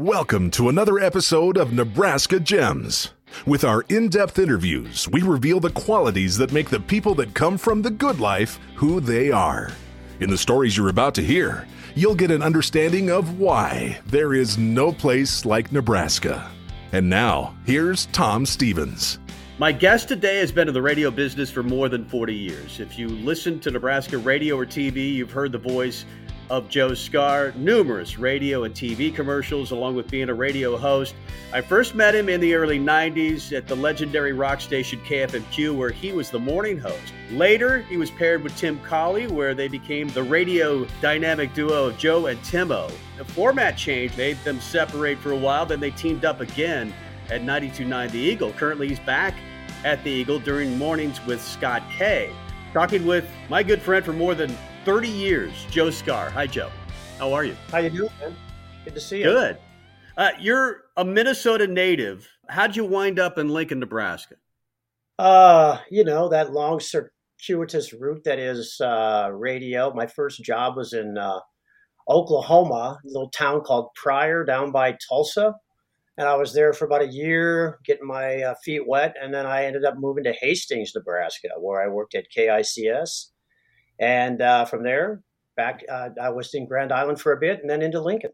Welcome to another episode of Nebraska Gems. With our in depth interviews, we reveal the qualities that make the people that come from the good life who they are. In the stories you're about to hear, you'll get an understanding of why there is no place like Nebraska. And now, here's Tom Stephens. My guest today has been in the radio business for more than 40 years. If you listen to Nebraska radio or TV, you've heard the voice of Joe Skare, numerous radio and TV commercials, along with being a radio host. I first met him in the early 90s at the legendary rock station KFMQ, where he was the morning host. Later, he was paired with Tim Colley, where they became the radio dynamic duo of Joe and Timmo. The format change made them separate for a while, then they teamed up again at 92.9 The Eagle. Currently, he's back at The Eagle during mornings with Scott Kay. Talking with my good friend for more than 30 years, Joe Skare. Hi, Joe. How are you? How you doing, man? Good to see you. Good. Uh, you're a Minnesota native. How'd you wind up in Lincoln, Nebraska? Uh, you know that long circuitous route that is uh, radio. My first job was in uh, Oklahoma, a little town called Pryor, down by Tulsa, and I was there for about a year, getting my uh, feet wet, and then I ended up moving to Hastings, Nebraska, where I worked at KICS and uh, from there, back, uh, I was in Grand Island for a bit and then into Lincoln.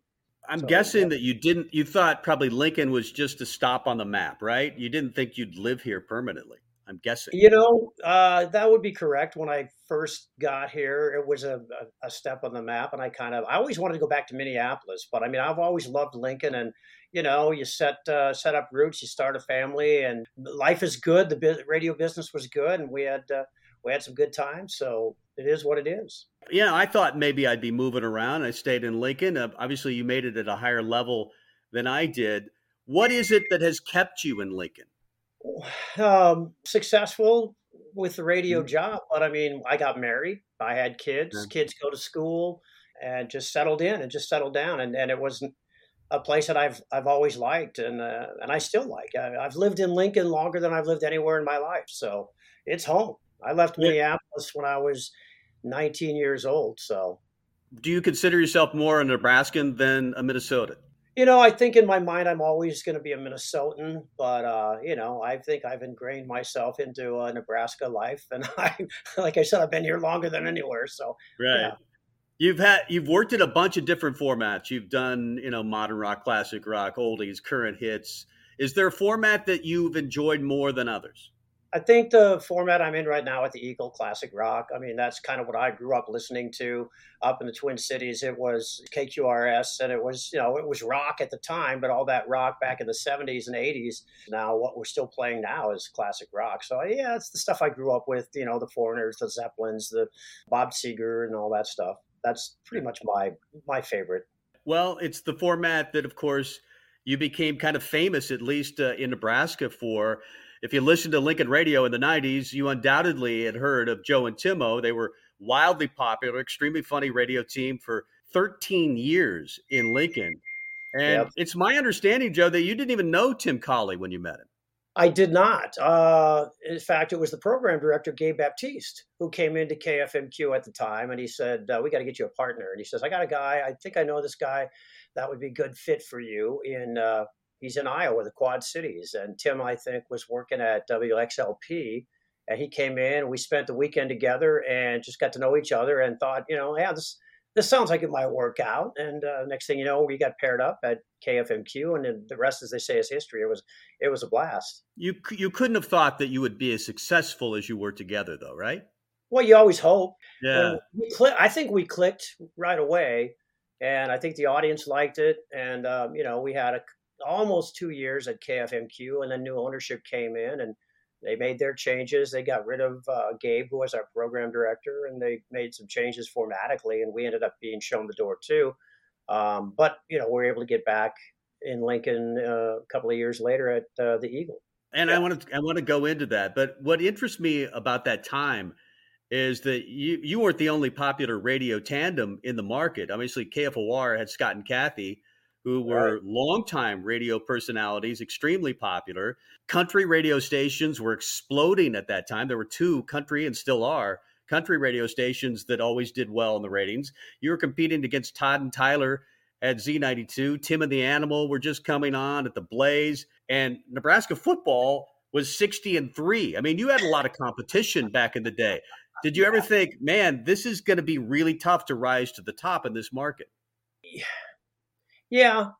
I'm so, guessing yeah. that you didn't, you thought probably Lincoln was just a stop on the map, right? You didn't think you'd live here permanently. I'm guessing. You know, uh, that would be correct. When I first got here, it was a, a, a, step on the map, and I kind of I always wanted to go back to Minneapolis, but I mean I've always loved Lincoln, and you know you set uh, set up roots, you start a family, and life is good. The radio business was good, and we had uh, we had some good times. So it is what it is. Yeah, I thought maybe I'd be moving around. I stayed in Lincoln. Uh, obviously, you made it at a higher level than I did. What is it that has kept you in Lincoln? Um, successful with the radio mm-hmm. job, but I mean, I got married. I had kids. Mm-hmm. Kids go to school, and just settled in and just settled down. And and it wasn't a place that I've I've always liked, and uh, and I still like. I, I've lived in Lincoln longer than I've lived anywhere in my life, so it's home. I left Minneapolis when I was 19 years old. So, do you consider yourself more a Nebraskan than a Minnesotan? You know, I think in my mind I'm always going to be a Minnesotan, but uh, you know, I think I've ingrained myself into a Nebraska life, and I, like I said, I've been here longer than anywhere. So, right. Yeah. You've had you've worked in a bunch of different formats. You've done you know modern rock, classic rock, oldies, current hits. Is there a format that you've enjoyed more than others? I think the format I'm in right now at the Eagle Classic Rock, I mean, that's kind of what I grew up listening to up in the Twin Cities. It was KQRS and it was, you know, it was rock at the time, but all that rock back in the 70s and 80s. Now, what we're still playing now is classic rock. So, yeah, it's the stuff I grew up with, you know, the Foreigners, the Zeppelins, the Bob Seger, and all that stuff. That's pretty much my my favorite. Well, it's the format that, of course, you became kind of famous, at least uh, in Nebraska, for if you listened to Lincoln radio in the 90s, you undoubtedly had heard of Joe and Timmo. They were wildly popular, extremely funny radio team for 13 years in Lincoln. And yep. it's my understanding, Joe, that you didn't even know Tim Colley when you met him. I did not. Uh, in fact, it was the program director, Gabe Baptiste, who came into KFMQ at the time, and he said, uh, "We got to get you a partner." And he says, "I got a guy. I think I know this guy. That would be a good fit for you in uh, he's in Iowa, the Quad Cities. And Tim, I think, was working at WXLP. And he came in, we spent the weekend together and just got to know each other and thought, you know, yeah, this this sounds like it might work out. And uh, next thing you know, we got paired up at KFMQ, and the rest, as they say, is history. It was it was a blast. You you couldn't have thought that you would be as successful as you were together, though, right? Well, you always hope. Yeah. Cl- I think we clicked right away, and I think the audience liked it. And um, you know, we had a almost two years at KFMQ, and then new ownership came in and they made their changes. They got rid of uh, Gabe, who was our program director, and they made some changes formatically, and we ended up being shown the door too. Um, but you know, we are able to get back in Lincoln uh, a couple of years later at uh, the Eagle. And yeah. I want to I want to go into that, but what interests me about that time is that you you weren't the only popular radio tandem in the market. Obviously, KFOR had Scott and Kathy, who were right. longtime radio personalities, extremely popular. Country radio stations were exploding at that time. There were two country and still are country radio stations that always did well in the ratings. You were competing against Todd and Tyler at Z92. Tim and the Animal were just coming on at the Blaze, and Nebraska football was 60 and 3. I mean, you had a lot of competition back in the day. Did you yeah. ever think, man, this is going to be really tough to rise to the top in this market? Yeah,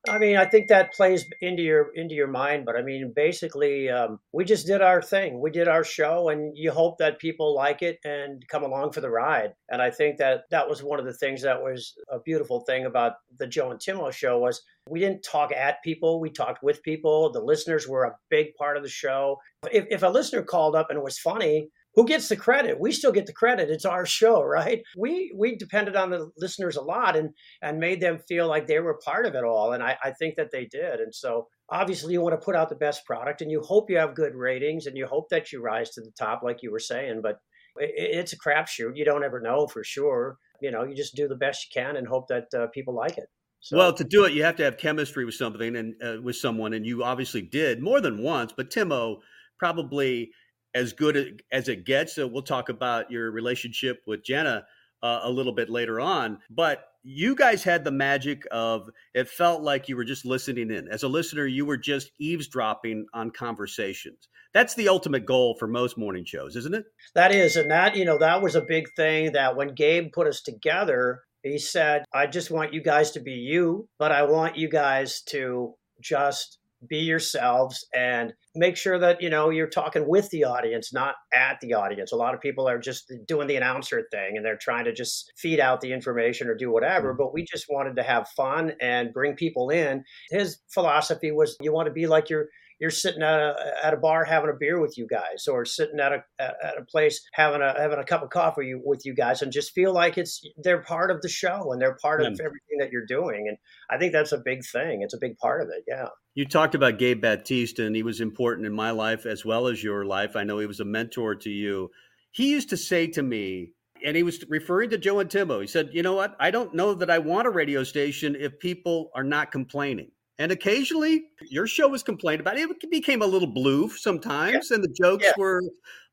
I mean, I think that plays into your into your mind, but I mean, basically, um, we just did our thing. We did our show, and you hope that people like it and come along for the ride. And I think that that was one of the things that was a beautiful thing about the Joe and Timmo show was we didn't talk at people, we talked with people. The listeners were a big part of the show. If, if a listener called up and it was funny, who gets the credit? We still get the credit. It's our show, right? We we depended on the listeners a lot and and made them feel like they were part of it all. And I, I think that they did. And so obviously you want to put out the best product and you hope you have good ratings and you hope that you rise to the top, like you were saying. But it, it's a crapshoot. You don't ever know for sure. You know, you just do the best you can and hope that uh, people like it. So, well, to do it, you have to have chemistry with something and uh, with someone, and you obviously did more than once. But Timmo probably as good as it gets. So we'll talk about your relationship with Jenna uh, a little bit later on. But you guys had the magic of it felt like you were just listening in. As a listener, you were just eavesdropping on conversations. That's the ultimate goal for most morning shows, isn't it? That is. And that, you know, that was a big thing that when Gabe put us together, he said, I just want you guys to be you, but I want you guys to just be yourselves and make sure that you know you're talking with the audience not at the audience a lot of people are just doing the announcer thing and they're trying to just feed out the information or do whatever mm-hmm. but we just wanted to have fun and bring people in his philosophy was you want to be like you're you're sitting at a, at a bar having a beer with you guys or sitting at a at a place having a having a cup of coffee with you guys and just feel like it's they're part of the show and they're part of everything that you're doing and I think that's a big thing it's a big part of it yeah you talked about Gabe Baptiste, and he was important in my life as well as your life. I know he was a mentor to you. He used to say to me, and he was referring to Joe and Timmo. He said, "You know what? I don't know that I want a radio station if people are not complaining." And occasionally, your show was complained about. It became a little blue sometimes, yeah. and the jokes yeah. were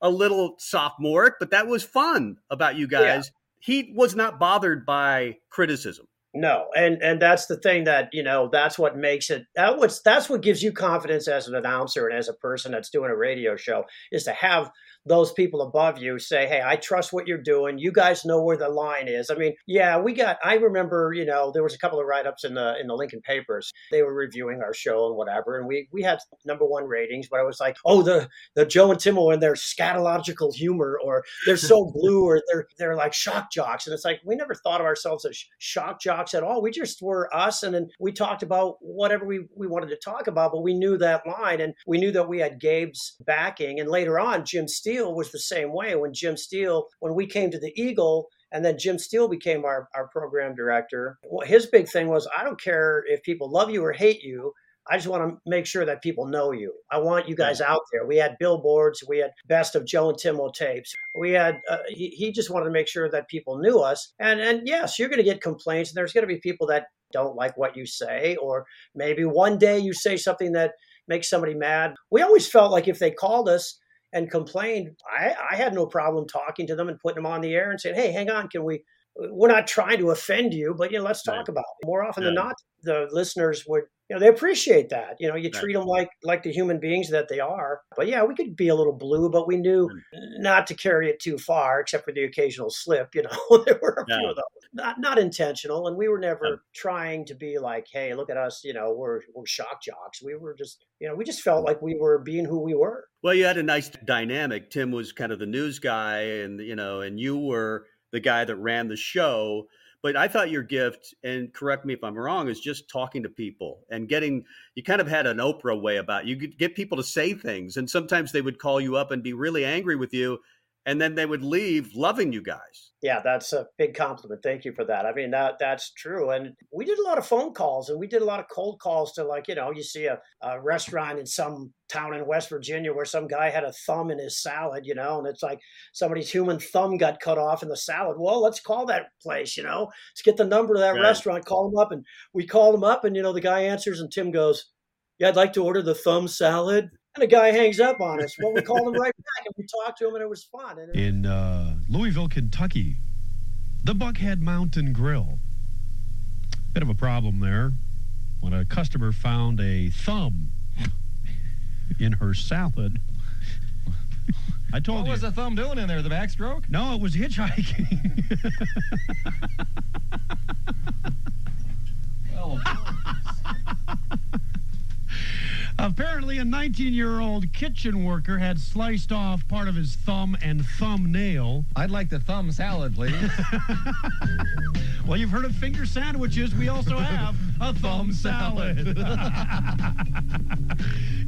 a little sophomoric, but that was fun about you guys. Yeah. He was not bothered by criticism. No, and and that's the thing that you know that's what makes it that what's that's what gives you confidence as an announcer and as a person that's doing a radio show is to have those people above you say, "Hey, I trust what you're doing. You guys know where the line is." I mean, yeah, we got. I remember, you know, there was a couple of write ups in the in the Lincoln papers. They were reviewing our show and whatever, and we we had number one ratings. But I was like, "Oh, the the Joe and Timmo and their scatological humor, or they're so blue, or they're they're like shock jocks." And it's like we never thought of ourselves as shock jocks at all. We just were us, and then we talked about whatever we we wanted to talk about. But we knew that line, and we knew that we had Gabe's backing. And later on, Jim Steele Steele was the same way. When Jim Steele, when we came to the Eagle, and then Jim Steele became our, our program director. Well, his big thing was I don't care if people love you or hate you. I just want to make sure that people know you. I want you guys out there. We had billboards. We had best of Joe and Timmo tapes. We had. Uh, he, he just wanted to make sure that people knew us. And and yes, you're going to get complaints, and there's going to be people that don't like what you say, or maybe one day you say something that makes somebody mad. We always felt like if they called us and complained, I, I had no problem talking to them and putting them on the air and saying, "Hey, hang on, can we?" We're not trying to offend you, but you know, let's talk right. about it. More often yeah. than not, the listeners would you know they appreciate that you know you right. treat them like like the human beings that they are but yeah we could be a little blue but we knew mm. not to carry it too far except for the occasional slip you know there were a yeah. few of those not not intentional and we were never yeah. trying to be like hey look at us you know we're we're shock jocks we were just you know we just felt like we were being who we were well you had a nice dynamic tim was kind of the news guy and you know and you were the guy that ran the show but I thought your gift, and correct me if I'm wrong, is just talking to people and getting. You kind of had an Oprah way about you could get people to say things, and sometimes they would call you up and be really angry with you, and then they would leave loving you guys. Yeah, that's a big compliment. Thank you for that. I mean, that that's true. And we did a lot of phone calls and we did a lot of cold calls to like, you know, you see a, a restaurant in some town in West Virginia where some guy had a thumb in his salad, you know, and it's like somebody's human thumb got cut off in the salad. Well, let's call that place, you know, let's get the number of that right. restaurant, call them up. And we called them up and, you know, the guy answers and Tim goes, yeah, I'd like to order the thumb salad. And the guy hangs up on us. Well, we called him right back and we talked to him and it was fun. It, In uh, Louisville, Kentucky, the Buckhead Mountain Grill. Bit of a problem there when a customer found a thumb in her salad. I told what you. was the thumb doing in there? The backstroke? No, it was hitchhiking. Apparently, a 19 year old kitchen worker had sliced off part of his thumb and thumbnail. I'd like the thumb salad, please. Well, you've heard of finger sandwiches. We also have a thumb salad.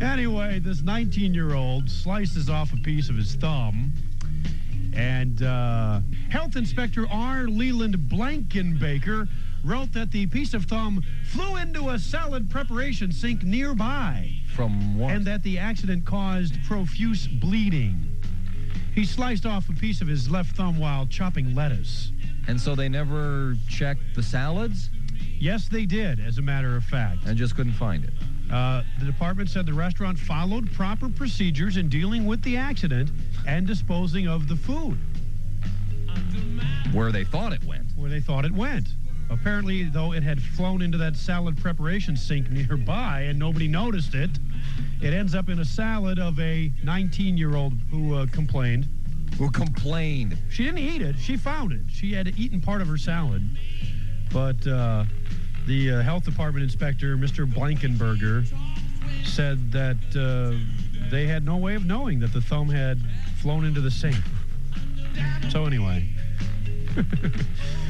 anyway, this 19 year old slices off a piece of his thumb. And uh, Health Inspector R. Leland Blankenbaker wrote that the piece of thumb flew into a salad preparation sink nearby From what? and that the accident caused profuse bleeding. He sliced off a piece of his left thumb while chopping lettuce. And so they never checked the salads Yes, they did, as a matter of fact. and just couldn't find it. Uh, the department said the restaurant followed proper procedures in dealing with the accident and disposing of the food Where they thought it went. where they thought it went. Apparently, though, it had flown into that salad preparation sink nearby and nobody noticed it. It ends up in a salad of a 19 year old who uh, complained. Who complained? She didn't eat it. She found it. She had eaten part of her salad. But uh, the uh, health department inspector, Mr. Blankenberger, said that uh, they had no way of knowing that the thumb had flown into the sink. So, anyway.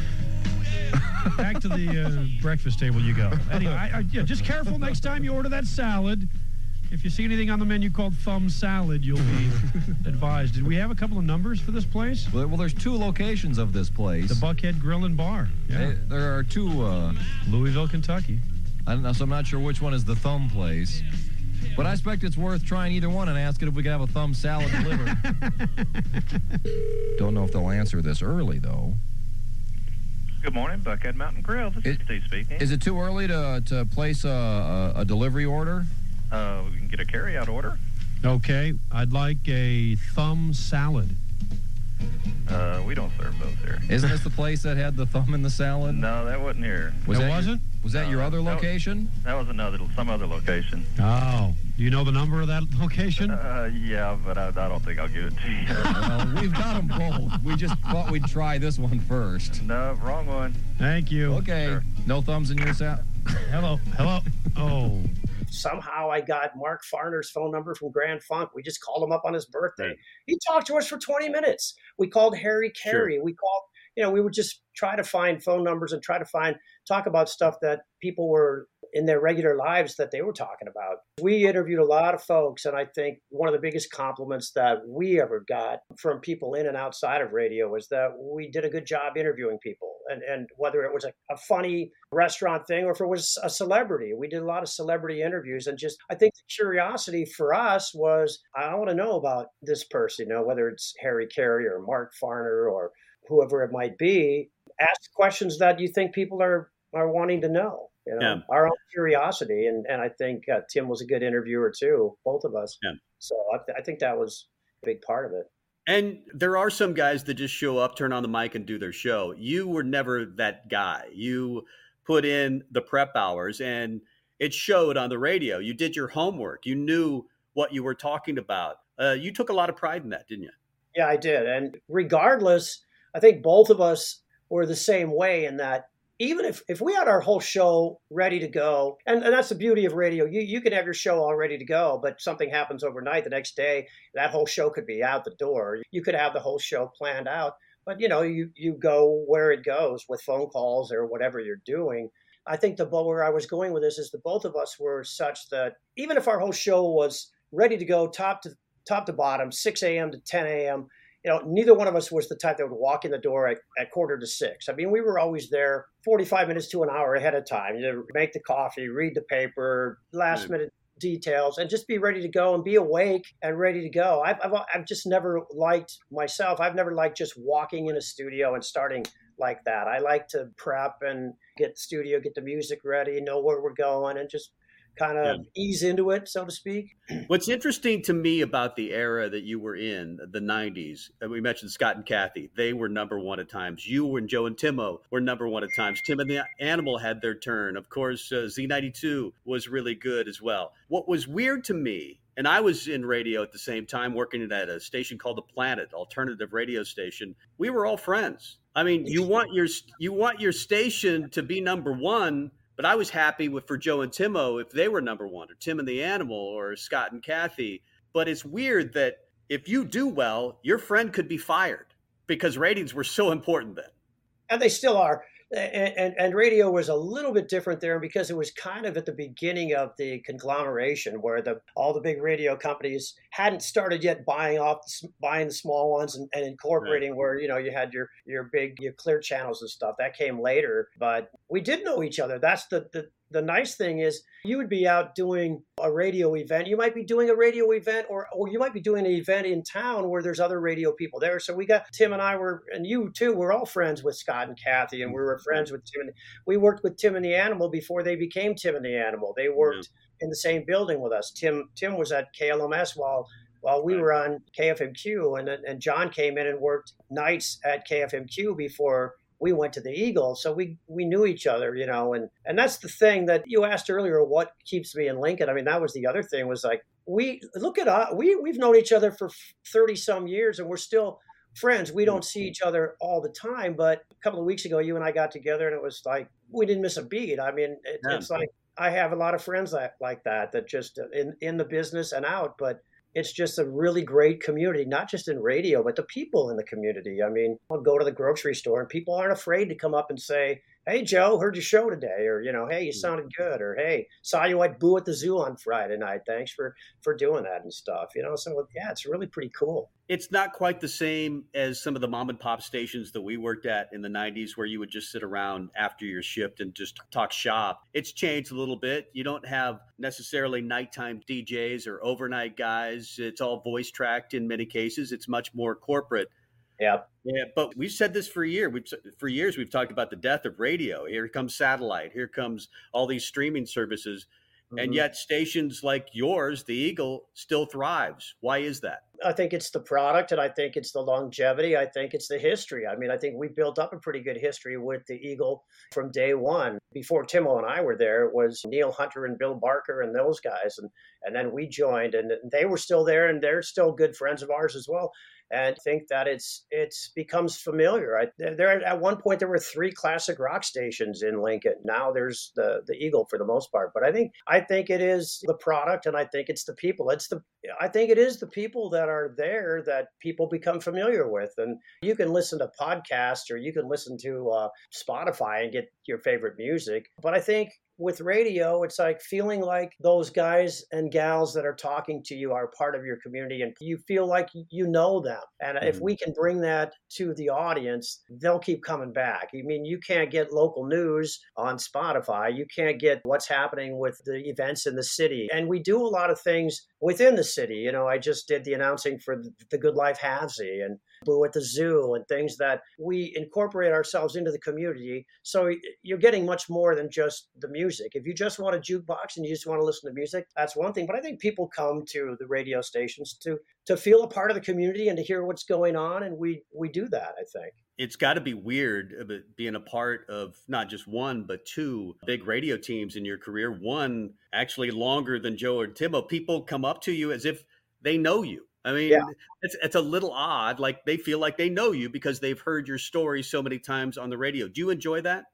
Back to the uh, breakfast table you go. Anyway, I, I, yeah, just careful next time you order that salad. If you see anything on the menu called thumb salad, you'll be advised. Did we have a couple of numbers for this place? Well, well, there's two locations of this place. The Buckhead Grill and Bar. Yeah. They- there are two. Uh, Louisville, Kentucky. I don't know, so I'm not sure which one is the thumb place. But I expect it's worth trying either one and asking if we could have a thumb salad delivered. don't know if they'll answer this early though. Good morning, Buckhead Mountain Grill. This is It- Steve speaking. Is it too early to to place a, a, a delivery order? uh, we can get a carryout order. Okay, I'd like a thumb salad. Uh, we don't serve those here. Isn't this the place that had the thumb in the salad? No, that wasn't here. Was It that your- wasn't? was that your No, other that was- location? That was another, some other location. Oh, do you know the number of that location? Uh, yeah, but I, I don't think I'll give it to you. well, we've got them both. We just thought we'd try this one first. no, wrong one. Thank you. Okay. Sure. No thumbs in your salad. Hello. Hello. Oh, Somehow I got Mark Farner's phone number from Grand Funk. We just called him up on his birthday. Right. He talked to us for 20 minutes. We called Harry Caray. We called, you know, we would just try to find phone numbers and try to find, talk about stuff that people were in their regular lives that they were talking about. We interviewed a lot of folks, and I think one of the biggest compliments that we ever got from people in and outside of radio was that we did a good job interviewing people. And, and whether it was a, a funny restaurant thing or if it was a celebrity, we did a lot of celebrity interviews. And just, I think the curiosity for us was I want to know about this person, you know, whether it's Harry Caray or Mark Farner or whoever it might be. Ask questions that you think people are, are wanting to know. You know, Yeah. our own curiosity, and and I think uh, Tim was a good interviewer too, both of us. Yeah. So I, th- I think that was a big part of it. And there are some guys that just show up, turn on the mic, and do their show. You were never that guy. You put in the prep hours, and it showed on the radio. You did your homework. You knew what you were talking about. Uh, you took a lot of pride in that, didn't you? Yeah, I did. And regardless, I think both of us were the same way in that even if, if we had our whole show ready to go, and, and that's the beauty of radio, you, you can have your show all ready to go, but something happens overnight the next day, that whole show could be out the door. You could have the whole show planned out, but you know, you, you go where it goes with phone calls or whatever you're doing. I think the where I was going with this is that both of us were such that even if our whole show was ready to go top to top to bottom, 6 a.m. to 10 a.m., you know, neither one of us was the type that would walk in the door at, at quarter to six. I mean, we were always there 45 minutes to an hour ahead of time. You know, make the coffee, read the paper, last Mm. minute details, and just be ready to go and be awake and ready to go. I've, I've, I've just never liked myself. I've never liked just walking in a studio and starting like that. I like to prep and get the studio, get the music ready, know where we're going, and just kind of yeah. ease into it, so to speak. What's interesting to me about the era that you were in, the 90s, we mentioned Scott and Kathy, they were number one at times. You and Joe and Timmo were number one at times. Tim and the Animal had their turn. Of course, uh, Z92 was really good as well. What was weird to me and I was in radio at the same time, working at a station called The Planet, alternative radio station. We were all friends. I mean, you want your you want your station to be number one, but I was happy with for Joe and Timmo if they were number one, or Tim and the Animal, or Scott and Kathy. But it's weird that if you do well, your friend could be fired because ratings were so important then. And they still are and, and, and, radio was a little bit different there because it was kind of at the beginning of the conglomeration where the all the big radio companies hadn't started yet buying off buying the small ones and, and incorporating right. where you know you had your your big your clear channels and stuff that came later but we did know each other that's the the, the nice thing is you would be out doing a radio event. You might be doing a radio event or, or you might be doing an event in town where there's other radio people there. So we got Tim and I were, and you too, we're all friends with Scott and Kathy, and we were mm-hmm. friends with Tim. And, we worked with Tim and the Animal before they became Tim and the Animal. They worked in the same building with us. Tim Tim was at KLMS while while we were on KFMQ, and and John came in and worked nights at KFMQ before we went to the Eagle, so we we knew each other, you know, and and that's the thing that you asked earlier. What keeps me in Lincoln? I mean, that was the other thing was like we look at us. We we've known each other for thirty some years, and we're still friends. We don't see each other all the time, but a couple of weeks ago, you and I got together, and it was like we didn't miss a beat. I mean, it, yeah. it's like I have a lot of friends that like that that just in in the business and out, but it's just a really great community, not just in radio, but the people in the community. I mean, I'll go to the grocery store and people aren't afraid to come up and say, hey joe heard your show today or you know hey you mm. sounded good or hey saw you at boo at the zoo on friday night thanks for for doing that and stuff you know so yeah it's really pretty cool it's not quite the same as some of the mom and pop stations that we worked at in the 90s where you would just sit around after your shift and just talk shop it's changed a little bit you don't have necessarily nighttime djs or overnight guys it's all voice tracked in many cases it's much more corporate yeah. Yeah, but we've said this for a year. We've for years we've talked about the death of radio. Here comes satellite. Here comes all these streaming services. Mm-hmm. And yet stations like yours, the Eagle, still thrives. Why is that? I think it's the product and I think it's the longevity. I think it's the history. I mean, I think we built up a pretty good history with the Eagle from day one. Before Timmo and I were there, it was Neil Hunter and Bill Barker and those guys. And, and then we joined and they were still there and they're still good friends of ours as well and think that it's it's becomes familiar. I, there at one point there were three classic rock stations in Lincoln. Now there's the the Eagle for the most part, but I think I think it is the product, and I think it's the people. It's the I think it is the people that are there that people become familiar with, and you can listen to podcasts or you can listen to uh, Spotify and get your favorite music. But I think with radio, it's like feeling like those guys and gals that are talking to you are part of your community and you feel like you know them. And mm-hmm. if we can bring that to the audience, they'll keep coming back. I mean, you can't get local news on Spotify, you can't get what's happening with the events in the city. And we do a lot of things within the city. You know, I just did the announcing for the Good Life Halfsy and Boo at the Zoo and things that we incorporate ourselves into the community. So you're getting much more than just the music. If you just want a jukebox and you just want to listen to music, that's one thing. But I think people come to the radio stations to to feel a part of the community and to hear what's going on, and we we do that. I think it's got to be weird uh, being a part of not just one but two big radio teams in your career one actually longer than joe or timmo people come up to you as if they know you I mean, yeah. it's it's a little odd. Like they feel like they know you because they've heard your story so many times on the radio. Do you enjoy that?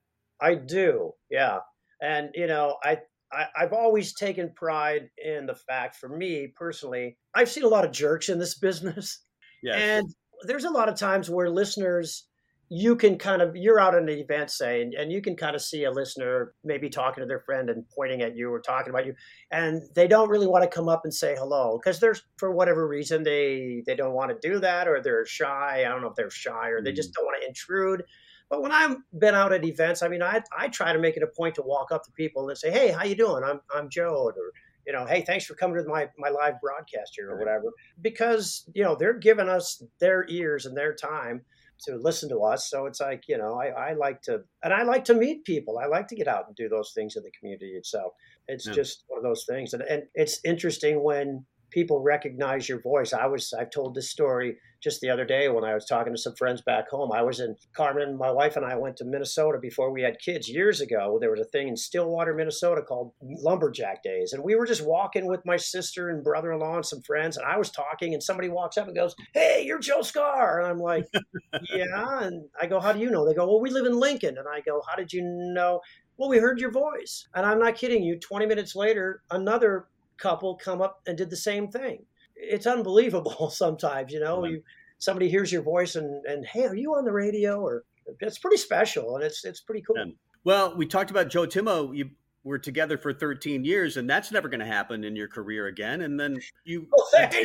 I do. Yeah, and you know, I, I I've always taken pride in the fact, for me personally, I've seen a lot of jerks in this business, yes. and there's a lot of times where listeners you can kind of you're out at an event say and, and, you can kind of see a listener maybe talking to their friend and pointing at you or talking about you and they don't really want to come up and say hello because there's for whatever reason they they don't want to do that or they're shy. I don't know if they're shy or they just mm. don't want to intrude. But when i've been out at events i mean i i try to make it a point to walk up to people and say hey how you doing? I'm i'm joe or you know, hey, thanks for coming to my my live broadcast here or whatever, because you know they're giving us their ears and their time, to listen to us. So it's like, you know, I, I like to, and I like to meet people. I like to get out and do those things in the community itself. It's Yeah. just one of those things, and and it's interesting when people recognize your voice. I was I've told this story just the other day when I was talking to some friends back home. I was in Carmen, my wife and I went to Minnesota before we had kids years ago. There was a thing in Stillwater, Minnesota called Lumberjack Days, and we were just walking with my sister and brother-in-law and some friends, and I was talking, and somebody walks up and goes, "Hey, you're Joe Skare," and I'm like, "Yeah," and I go, "How do you know?" They go, "Well, we live in Lincoln," and I go, "How did you know?" Well, we heard your voice. And I'm not kidding you. 20 minutes later, another couple come up and did the same thing. It's unbelievable sometimes, you know. You somebody hears your voice and and hey, are you on the radio? Or it's pretty special and it's it's pretty cool. Yeah. Well, we talked about Joe Timmo. You were together for 13 years, and that's never going to happen in your career again. And then you Oh, thanks.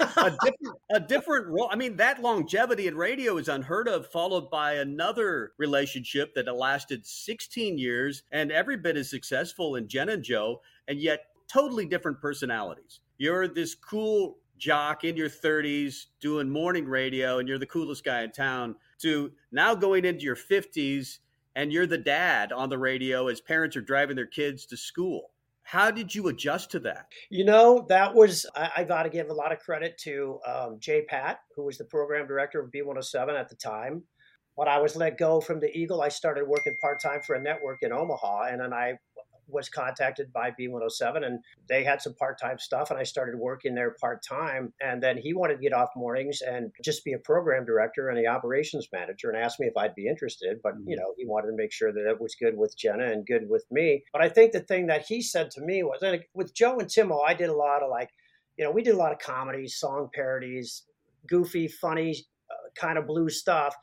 a different a different role. I mean, that longevity in radio is unheard of. Followed by another relationship that lasted 16 years and every bit as successful in Jen and Joe, and yet totally different personalities. You're this cool jock in your 30s doing morning radio, and you're the coolest guy in town. To now going into your 50s and you're the dad on the radio as parents are driving their kids to school. How did you adjust to that? You know, that was, I, I got to give a lot of credit to um, Jay Pat, who was the program director of B107 at the time. When I was let go from the Eagle, I started working part time for a network in Omaha, and then I was contacted by B107 and they had some part-time stuff and I started working there part-time and then he wanted to get off mornings and just be a program director and the operations manager and asked me if I'd be interested but you know he wanted to make sure that it was good with Jenna and good with me. But I think the thing that he said to me was and with Joe and Timmo I did a lot of like you know we did a lot of comedies song parodies goofy funny uh, kind of blue stuff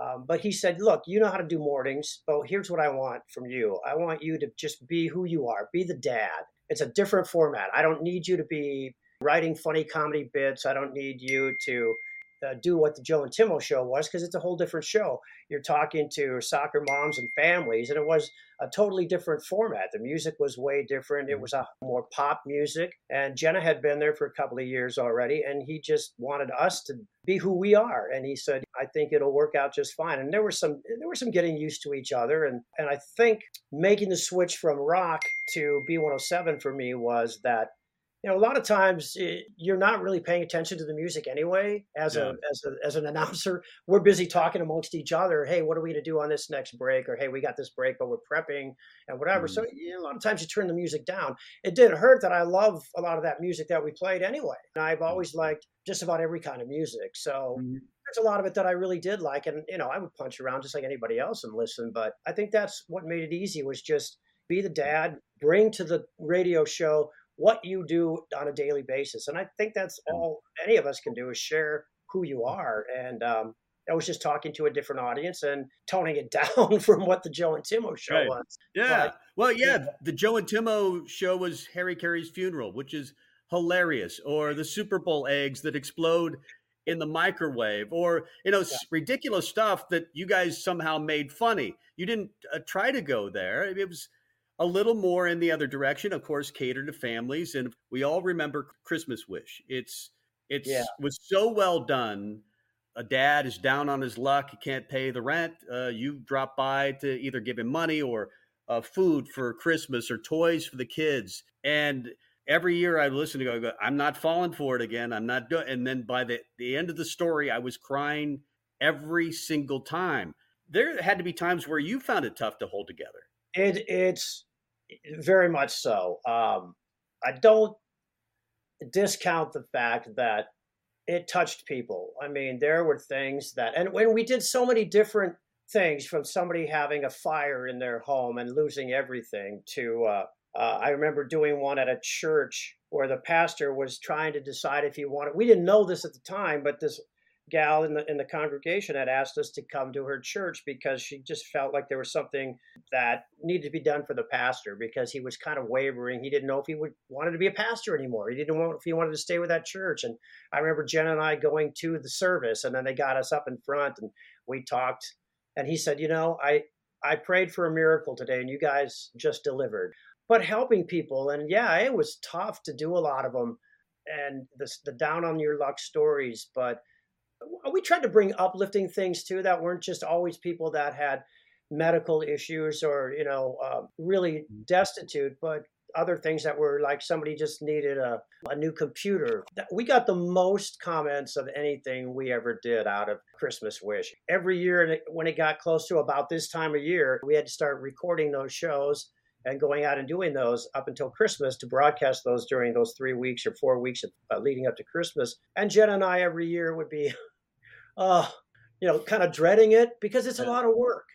um, but he said, Look, you know how to do mornings, but here's what I want from you. I want you to just be who you are, be the dad. It's a different format. I don't need you to be writing funny comedy bits. I don't need you to uh, do what the Joe and Timmo show was because it's a whole different show. You're talking to soccer moms and families, and it was a totally different format. The music was way different. It was a more pop music, and Jenna had been there for a couple of years already, and he just wanted us to be who we are. And he said, "I think it'll work out just fine." And there was some there was some getting used to each other, and and I think making the switch from rock to B107 for me was that you know, a lot of times it, you're not really paying attention to the music anyway. As Yeah. a as a as an announcer, we're busy talking amongst each other. Hey, what are we going to do on this next break? Or hey, we got this break, but we're prepping and whatever. So mm. you know, a lot of times you turn the music down. It didn't hurt that I love a lot of that music that we played anyway. And I've mm. always liked just about every kind of music. So mm-hmm. there's a lot of it that I really did like, and you know, I would punch around just like anybody else and listen. But I think that's what made it easy was just be the mm. dad, bring to the radio show what you do on a daily basis. And I think that's all any of us can do is share who you are. And um, I was just talking to a different audience and toning it down from what the Joe and Timmo show Right. was. Yeah. But- well, yeah, the Joe and Timmo show was Harry Caray's funeral, which is hilarious, or the Super Bowl eggs that explode in the microwave, or you know, s ridiculous stuff that you guys somehow made funny. You didn't uh, try to go there. It was a little more in the other direction, of course, catered to families, and we all remember Christmas Wish. It's it's Yeah. was so well done. A dad is down on his luck; he can't pay the rent. Uh, you drop by to either give him money or uh, food for Christmas or toys for the kids. And every year I listen to go, I'm not falling for it again. I'm not doing. And then by the the end of the story, I was crying every single time. There had to be times where you found it tough to hold together. It it's very much so. Um, I don't discount the fact that it touched people. I mean, there were things that, and when we did so many different things, from somebody having a fire in their home and losing everything to, uh, uh, I remember doing one at a church where the pastor was trying to decide if he wanted. We didn't know this at the time, but this gal in the in the congregation had asked us to come to her church because she just felt like there was something that needed to be done for the pastor because he was kind of wavering. He didn't know if he would wanted to be a pastor anymore. He didn't know if he wanted to stay with that church. And I remember Jen and I going to the service, and then they got us up in front and we talked. And he said, "You know, I I prayed for a miracle today, and you guys just delivered." But helping people, and yeah, it was tough to do a lot of them, and the the down on your luck stories, but we tried to bring uplifting things too that weren't just always people that had medical issues or you know uh, really destitute but other things that were like somebody just needed a, a new computer. We got the most comments of anything we ever did out of Christmas Wish. Every year, when it got close to about this time of year, we had to start recording those shows and going out and doing those up until Christmas to broadcast those during those three weeks or four weeks of, uh, leading up to Christmas. And Jen and I every year would be, uh, you know, kind of dreading it because it's a lot of work.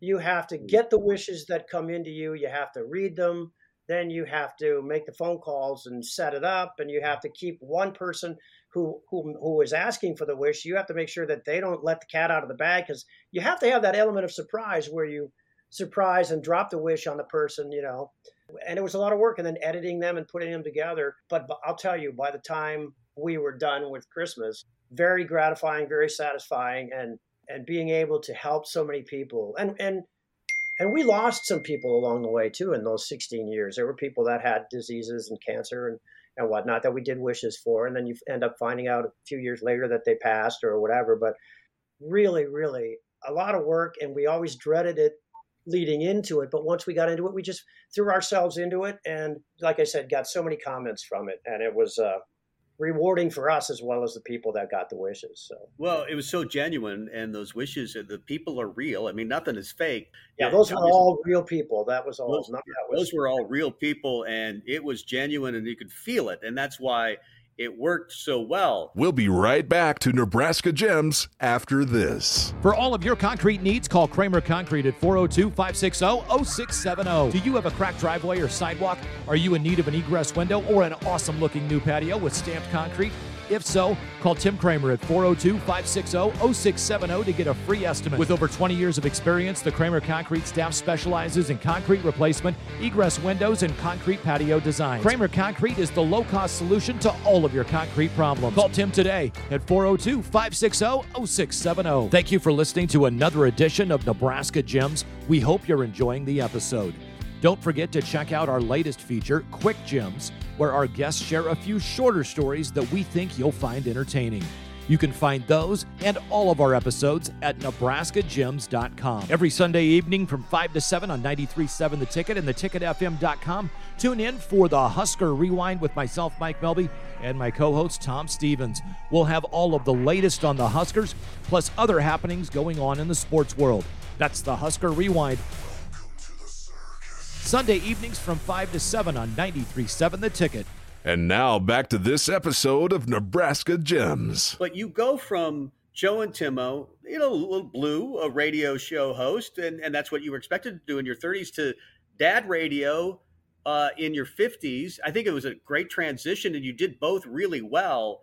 You have to get the wishes that come into you. You have to read them. Then you have to make the phone calls and set it up, and you have to keep one person who who who is asking for the wish. You have to make sure that they don't let the cat out of the bag because you have to have that element of surprise where you surprise and drop the wish on the person, you know. And it was a lot of work, and then editing them and putting them together. But I'll tell you, by the time we were done with Christmas, very gratifying, very satisfying, and and being able to help so many people. And and and we lost some people along the way too in those 16 years. There were people that had diseases and cancer and and whatnot that we did wishes for and then you end up finding out a few years later that they passed or whatever. But really really a lot of work and we always dreaded it leading into it. But once we got into it we just threw ourselves into it and like i said got so many comments from it and it was uh, rewarding for us as well as the people that got the wishes. So well, it was so genuine, and those wishes, the people are real. I mean, nothing is fake. Yeah, those were all real people. That was all. Those, those were all real people, and it was genuine, and you could feel it, and that's why it worked so well. We'll be right back to Nebraska Gems after this. For all of your concrete needs, call Kramer Concrete at 402 560 0670. Do you have a cracked driveway or sidewalk? Are you in need of an egress window or an awesome looking new patio with stamped concrete? If so, call Tim Kramer at 402 560 0670 to get a free estimate. With over 20 years of experience, the Kramer Concrete staff specializes in concrete replacement, egress windows, and concrete patio design. Kramer Concrete is the low cost solution to all of your concrete problems. Call Tim today at 402 560 0670. Thank you for listening to another edition of Nebraska Gems. We hope you're enjoying the episode. Don't forget to check out our latest feature, Quick Gems, where our guests share a few shorter stories that we think you'll find entertaining. You can find those and all of our episodes at nebraskagems.com. Every Sunday evening from 5 to 7 on 93.7 The Ticket and theticketfm.com. Tune in for the Husker Rewind with myself, Mike Melby, and my co host, Tom Stephens. We'll have all of the latest on the Huskers, plus other happenings going on in the sports world. That's the Husker Rewind Sunday evenings from 5 to 7 on 93.7 The Ticket. And now back to this episode of Nebraska Gems. But you go from Joe and Timmo, you know, little blue, a radio show host, and, and that's what you were expected to do in your 30s, to dad radio uh, in your 50s. I think it was a great transition, and you did both really well.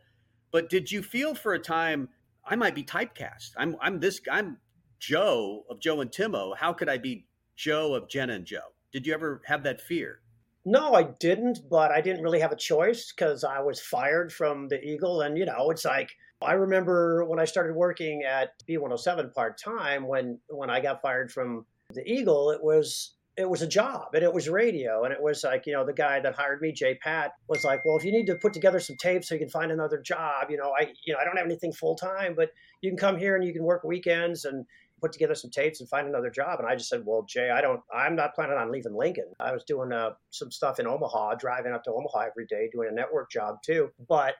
But did you feel for a time, I might be typecast? I'm, I'm this, I'm Joe of Joe and Timmo. How could I be Joe of Jen and Joe? Did you ever have that fear? No, I didn't, but I didn't really have a choice because I was fired from the Eagle. And, you know, it's like, I remember when I started working at B107 part time, when, when I got fired from the Eagle, it was it was a job and it was radio and it was like you know the guy that hired me jay pat was like well if you need to put together some tapes so you can find another job you know i you know i don't have anything full time but you can come here and you can work weekends and put together some tapes and find another job. And I just said, well, Jay, I don't, I'm not planning on leaving Lincoln. I was doing uh, some stuff in Omaha, driving up to Omaha every day, doing a network job too. But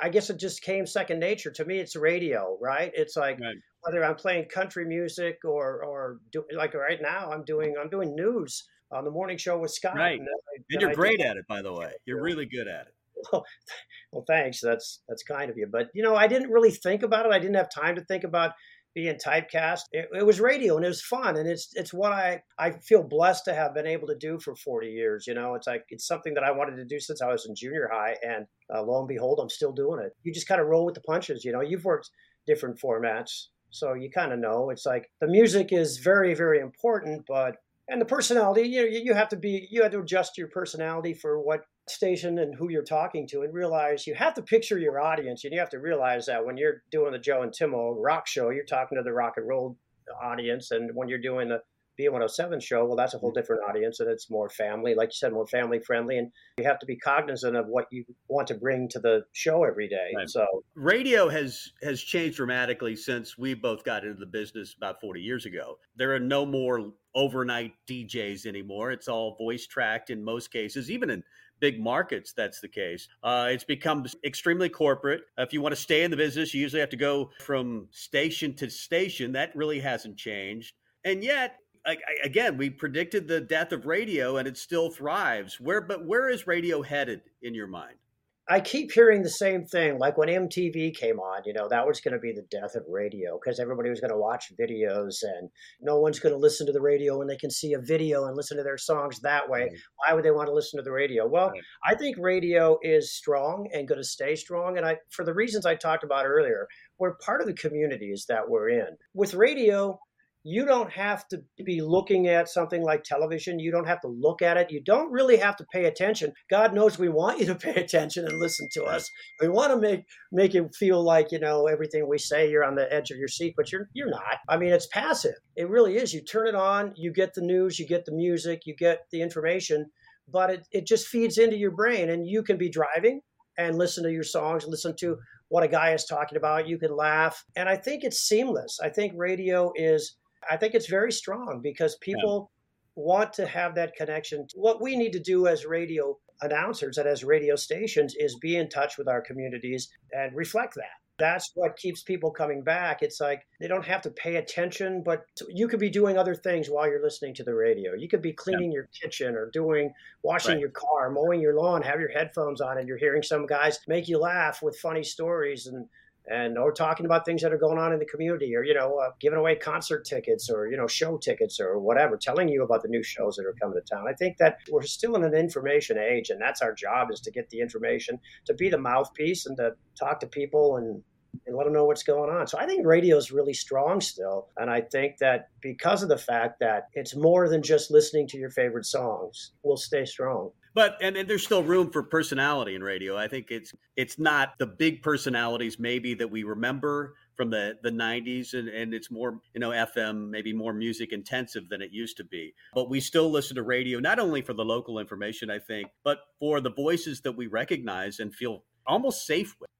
I guess it just came second nature to me. It's radio, right? It's like right. whether I'm playing country music or, or do, like right now, I'm doing, I'm doing news on the morning show with Scott. Right. And, I, and you're great at it, by the way. You're really good at it. Well, well, thanks. That's that's kind of you. But you know, I didn't really think about it. I didn't have time to think about being typecast. It, it, was radio and it was fun, and it's it's what I I feel blessed to have been able to do for 40 years. You know, it's like it's something that I wanted to do since I was in junior high, and uh, lo and behold, I'm still doing it. You just kind of roll with the punches. You know, you've worked different formats, so you kind of know. It's like the music is very very important, but and the personality you know you have to be you have to adjust your personality for what station and who you're talking to and realize you have to picture your audience and you have to realize that when you're doing the Joe and Timmo rock show, you're talking to the rock and roll audience. And when you're doing the B107 show, well, that's a whole different audience and it's more family, like you said, more family friendly. And you have to be cognizant of what you want to bring to the show every day. Right. So radio has has changed dramatically since we both got into the business about 40 years ago. There are no more overnight DJs anymore. It's all voice tracked in most cases, even in big markets, that's the case. Uh, it's become extremely corporate. If you want to stay in the business, you usually have to go from station to station. That really hasn't changed. And yet, again, we predicted the death of radio, and it still thrives. Where, but where is radio headed in your mind? I keep hearing the same thing. Like when MTV came on, you know, that was going to be the death of radio because everybody was going to watch videos and no one's going to listen to the radio when they can see a video and listen to their songs that way. Right. Why would they want to listen to the radio? Well, right. I think radio is strong and going to stay strong. And I, for the reasons I talked about earlier, we're part of the communities that we're in. With radio, you don't have to be looking at something like television. You don't have to look at it. You don't really have to pay attention. God knows we want you to pay attention and listen to us. We want to make make you feel like you know everything we say. You're on the edge of your seat, but you're you're not. I mean, it's passive. It really is. You turn it on, you get the news, you get the music, you get the information, but it it just feeds into your brain, and you can be driving and listen to your songs, listen to what a guy is talking about. You can laugh, and I think it's seamless. I think radio is I think it's very strong because people yeah. want to have that connection. What we need to do as radio announcers and as radio stations is be in touch with our communities and reflect that. That's what keeps people coming back. It's like they don't have to pay attention, but you could be doing other things while you're listening to the radio. You could be cleaning yeah. your kitchen or doing washing right. your car, mowing your lawn, have your headphones on, and you're hearing some guys make you laugh with funny stories and and or talking about things that are going on in the community or you know uh, giving away concert tickets or you know show tickets or whatever telling you about the new shows that are coming to town i think that we're still in an information age and that's our job is to get the information to be the mouthpiece and to talk to people and and let them know what's going on. So I think radio is really strong still. And I think that because of the fact that it's more than just listening to your favorite songs, we'll stay strong but and, and, there's still room for personality in radio. I think it's it's not the big personalities maybe that we remember from the the 90s and, and it's more you know FM maybe more music intensive than it used to be. But we still listen to radio not only for the local information I think, but for the voices that we recognize and feel almost safe with.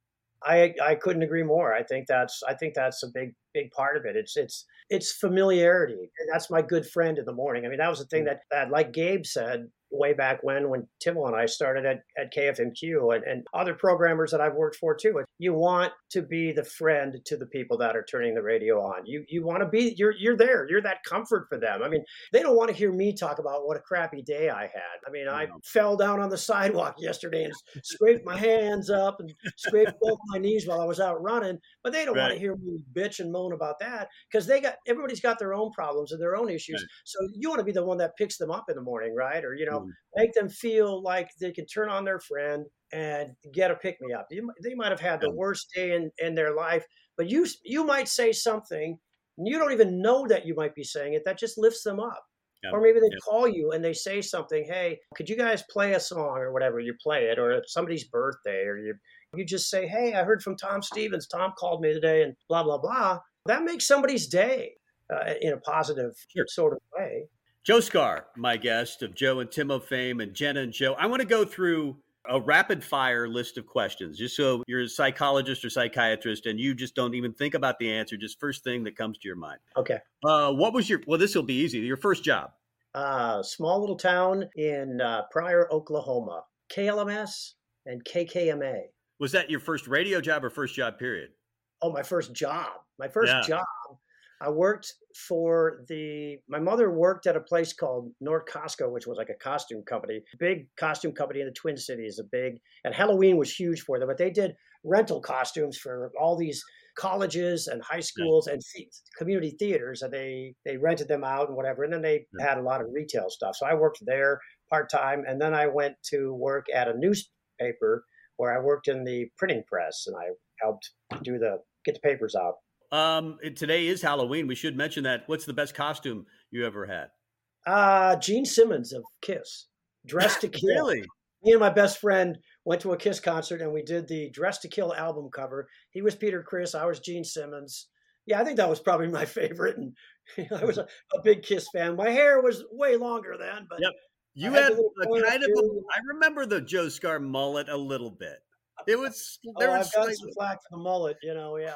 I I couldn't agree more. I think that's I think that's a big big part of it. It's it's it's familiarity, and that's my good friend in the morning. I mean, that was the thing mm. that, that like Gabe said, way back when when Timmo and I started at, at KFMQ and, and other programmers that I've worked for too. You want to be the friend to the people that are turning the radio on. You you want to be you're you're there. You're that comfort for them. I mean, they don't want to hear me talk about what a crappy day I had. I mean, I fell down on the sidewalk yesterday and scraped my hands up and scraped both my knees while I was out running, but they don't right. want to hear me bitch and moan about that because they got everybody's got their own problems and their own issues. Right. So you want to be the one that picks them up in the morning, right? Or you know, mm make them feel like they can turn on their friend and get a pick me up. They might have had the worst day in, in their life, but you you might say something and you don't even know that you might be saying it that just lifts them up. Yeah. Or maybe they yeah. call you and they say something, "Hey, could you guys play a song or whatever? You play it, or it's somebody's birthday, or you you just say, "Hey, I heard from Tom Stephens. Tom called me today, and blah blah blah." That makes somebody's day uh, in a positive sure. sort of way. Joe Skare, my guest of Joe and Timmo fame, and Gina and Joe. I want to go through a rapid fire list of questions, just so you're a psychologist or psychiatrist and you just don't even think about the answer, just first thing that comes to your mind. Okay. Uh, what was your, well, this will be easy, your first job? Uh, small little town in uh, Pryor, Oklahoma, KLMS and KKMA. Was that your first radio job or first job period? Oh, my first job. My first yeah. job I worked for the my mother worked at a place called Norcostco, which was like a costume company, big costume company in the Twin Cities, a big and Halloween was huge for them, but they did rental costumes for all these colleges and high schools and community theaters and they they rented them out and whatever and then they yeah. had a lot of retail stuff. So i worked there part-time and then i went to work at a newspaper where i worked in the printing press and i helped do the get the papers out um, today is Halloween. We should mention that. What's the best costume you ever had? Uh, Gene Simmons of Kiss, Dressed to Kill. really? Me and my best friend went to a Kiss concert and we did the Dressed to Kill album cover. He was Peter Criss, I was Gene Simmons. Yeah, I think that was probably my favorite. And I was a, a big Kiss fan. My hair was way longer then, but Yep. You I had had, a kind of. A. I remember the Joe Skare mullet a little bit. It was. There oh, was I've got some flack for the mullet, you know. Yeah,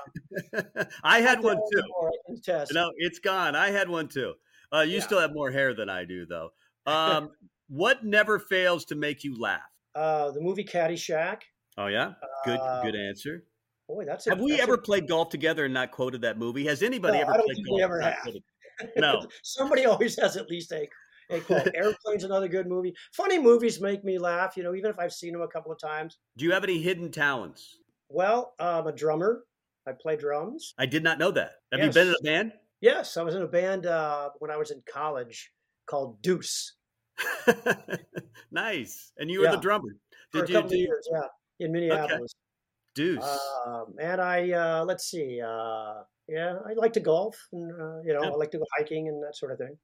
I had one too. anymore, I can. No, it's gone. I had one too. Uh, you Yeah. still have more hair than I do, though. Um, what never fails to make you laugh? Uh, the movie Caddyshack. Oh yeah, good, Uh, good answer. Boy, that's a, Have we that's a- ever played golf together and not quoted that movie? Has anybody No, ever I don't played think golf? we ever have. No. Somebody always has at least a, Airplane's another good movie. Funny movies make me laugh, you know, even if I've seen them a couple of times. Do you have any hidden talents? Well, I'm a drummer. I play drums. I did not know that. Have you been in a band? Yes, I was in a band uh, when I was in college called Deuce nice. And you were the drummer. for a you couple of years. Yeah, in Minneapolis. Deuce? Um, and I uh, let's see. Uh, yeah, I like to golf, and uh, you know, Yeah. I like to go hiking and that sort of thing.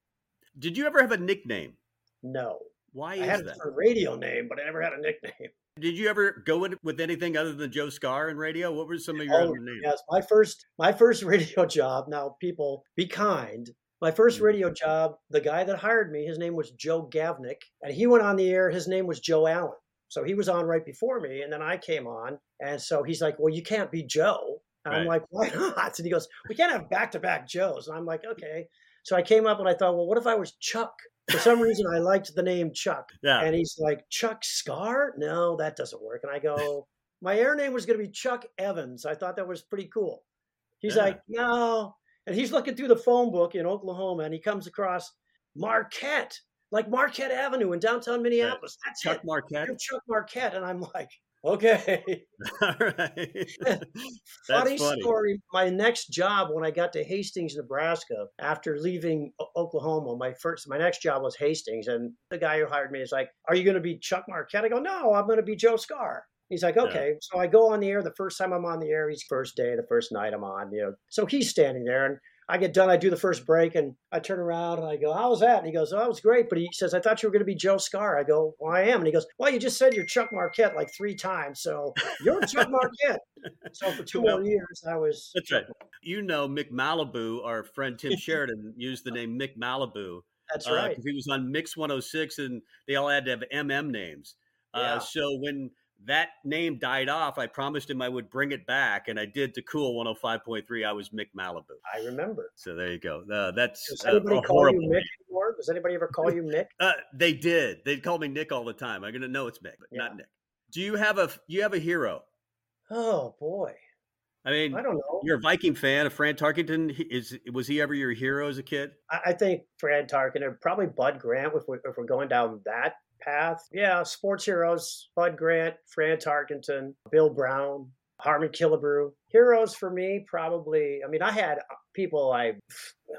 Did you ever have a nickname? No, Why I had that? a radio name, but I never had a nickname. Did you ever go in with anything other than Joe Skare in radio? What were some of your Oh, other names? yes, my first my first radio job. Now, people, be kind. My first Mm. radio job, the guy that hired me, his name was Joe Gavnick, and he went on the air. His name was Joe Allen. So he was on right before me, and then I came on, and so he's like, "Well, you can't be Joe." And I'm like, "Why not?" And he goes, "We can't have back to back Joes." And I'm like, "Okay." So I came up and I thought, "Well, what if I was Chuck?" For some reason, I liked the name Chuck. Yeah. And he's like, Chuck Skare? No, that doesn't work. And I go, my air name was going to be Chuck Evans. I thought that was pretty cool. He's Yeah. like, no. And he's looking through the phone book in Oklahoma and he comes across Marquette, like Marquette Avenue in downtown Minneapolis. That's Chuck it. Marquette. You're Chuck Marquette. And I'm like, okay. All right. funny, funny. story. My next job when I got to Hastings, Nebraska, after leaving Oklahoma, my first, my next job was Hastings, and the guy who hired me is like, "Are you going to be Chuck Marquette?" I go, "No, I'm going to be Joe Skare." He's like, "Okay." So I go on the air. The first time I'm on the air, he's first day, the first night I'm on. You know, so he's standing there, and I get done. I do the first break, and I turn around and I go, "How was that?" And he goes, "Oh, that was great." But he says, "I thought you were going to be Joe Skare." I go, "Well, I am." And he goes, "Well, you just said you're Chuck Marquette like three times, so you're Chuck Marquette." So for two Well, more years, I was. That's right. You know, Mick Malibu, our friend Tim Sheridan, used the name Mick Malibu. That's uh, right. 'cause he was on Mix 106 and they all had to have MM names. Yeah. Uh, so when that name died off, I promised him I would bring it back, and I did to Cool 105.3. I was Mick Malibu. I remember. So there you go. Uh, that's Does uh, anybody a call horrible. you Mick anymore? Does anybody ever call you Mick? Uh, they did. They called me Nick all the time. I'm gonna know it's Mick, but not Nick. Do you have a you have a hero? Oh boy, I mean, I don't know. you're a Viking fan. A Fran Tarkenton is was he ever your hero as a kid? I, I think Fred Tarkin or probably Bud Grant if we're, if we're going down that path. Yeah, sports heroes: Bud Grant, Fran Tarkenton, Bill Brown, Harmon Killebrew. Heroes for me, probably. I mean, I had people I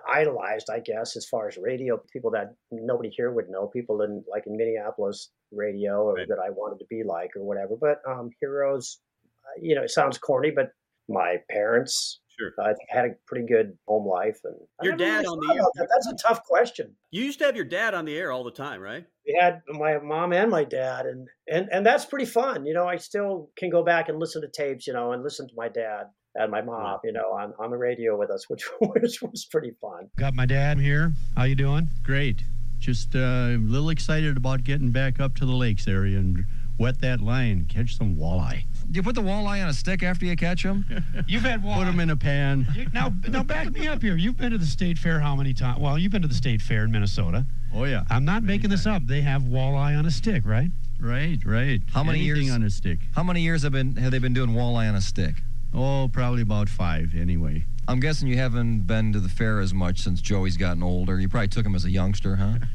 idolized, I guess, as far as radio people that nobody here would know. People in like in Minneapolis radio or Right. that I wanted to be like or whatever. But um, heroes, uh, you know, it sounds corny, but my parents. Sure. I think had a pretty good home life, and Your never really dad on the air. That. That's a tough question You used to have your dad on the air all the time, right? we had my mom and my dad and and and that's pretty fun you know i still can go back and listen to tapes you know and listen to my dad and my mom you know on, on the radio with us which which was pretty fun Got my dad here. How you doing? Great. Just uh, a little excited about getting back up to the lakes area and wet that line, catch some walleye. Do you put the walleye on a stick after you catch them? You've had walleye. Put them in a pan. You- now, now back me up here. You've been to the state fair how many times? Well, you've been to the state fair in Minnesota. Oh yeah. I'm not making this up. They have walleye on a stick, right? Right, right. How many Anything years- on a stick? How many years have been have they been doing walleye on a stick? Oh, probably about five anyway. I'm guessing you haven't been to the fair as much since Joey's gotten older. You probably took him as a youngster, huh?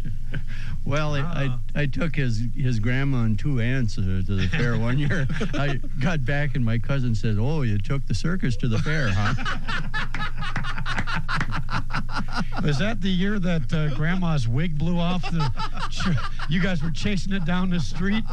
Well, I, Ah. I, I took his his grandma and two aunts uh, to the fair one year. I got back and my cousin said, "Oh, you took the circus to the fair, huh?" Was that the year that uh, Grandma's wig blew off? The, you guys were chasing it down the street.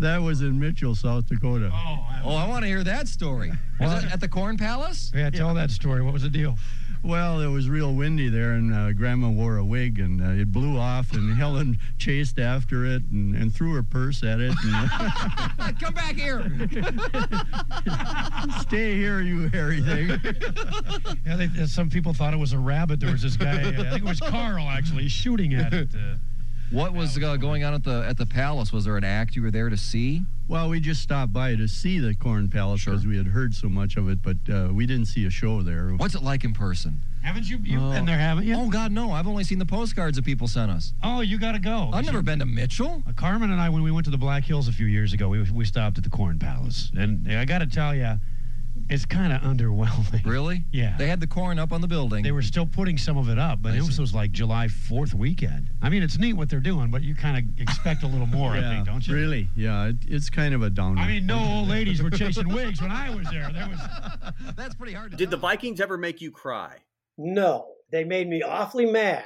That was in Mitchell, South Dakota. Oh, Oh, I want to hear that story. Was it at the Corn Palace? yeah. Tell that story. What was the deal? Well, it was real windy there, and uh, Grandma wore a wig, and uh, it blew off, and Helen chased after it and, and threw her purse at it. And, Come back here. Stay here, you hairy thing. Yeah, they, some people thought it was a rabbit. There was this guy, I think it was Carl, actually, shooting at it. Uh, What was uh, going on at the at the palace? Was there an act you were there to see? Well, we just stopped by to see the Corn Palace because we had heard so much of it, but uh, we didn't see a show there. What's it like in person? haven't you? You've Oh. been there, haven't you? Oh God, no! I've only seen the postcards that people sent us. Oh, you got to go. I've never been to Mitchell. Uh, Carmen and I, when we went to the Black Hills a few years ago, we, we stopped at the Corn Palace. And I got to tell you, it's kind of underwhelming. Really? Yeah. They had the corn up on the building. They were still putting some of it up, but I it was, was like July 4th weekend. I mean, it's neat what they're doing, but you kind of expect a little more, I think, don't you? Really? Yeah, it, it's kind of a downer. I mean, no old ladies were chasing wigs when I was there. There was. That's pretty hard. To Did the. Vikings ever make you cry? No, they made me awfully mad,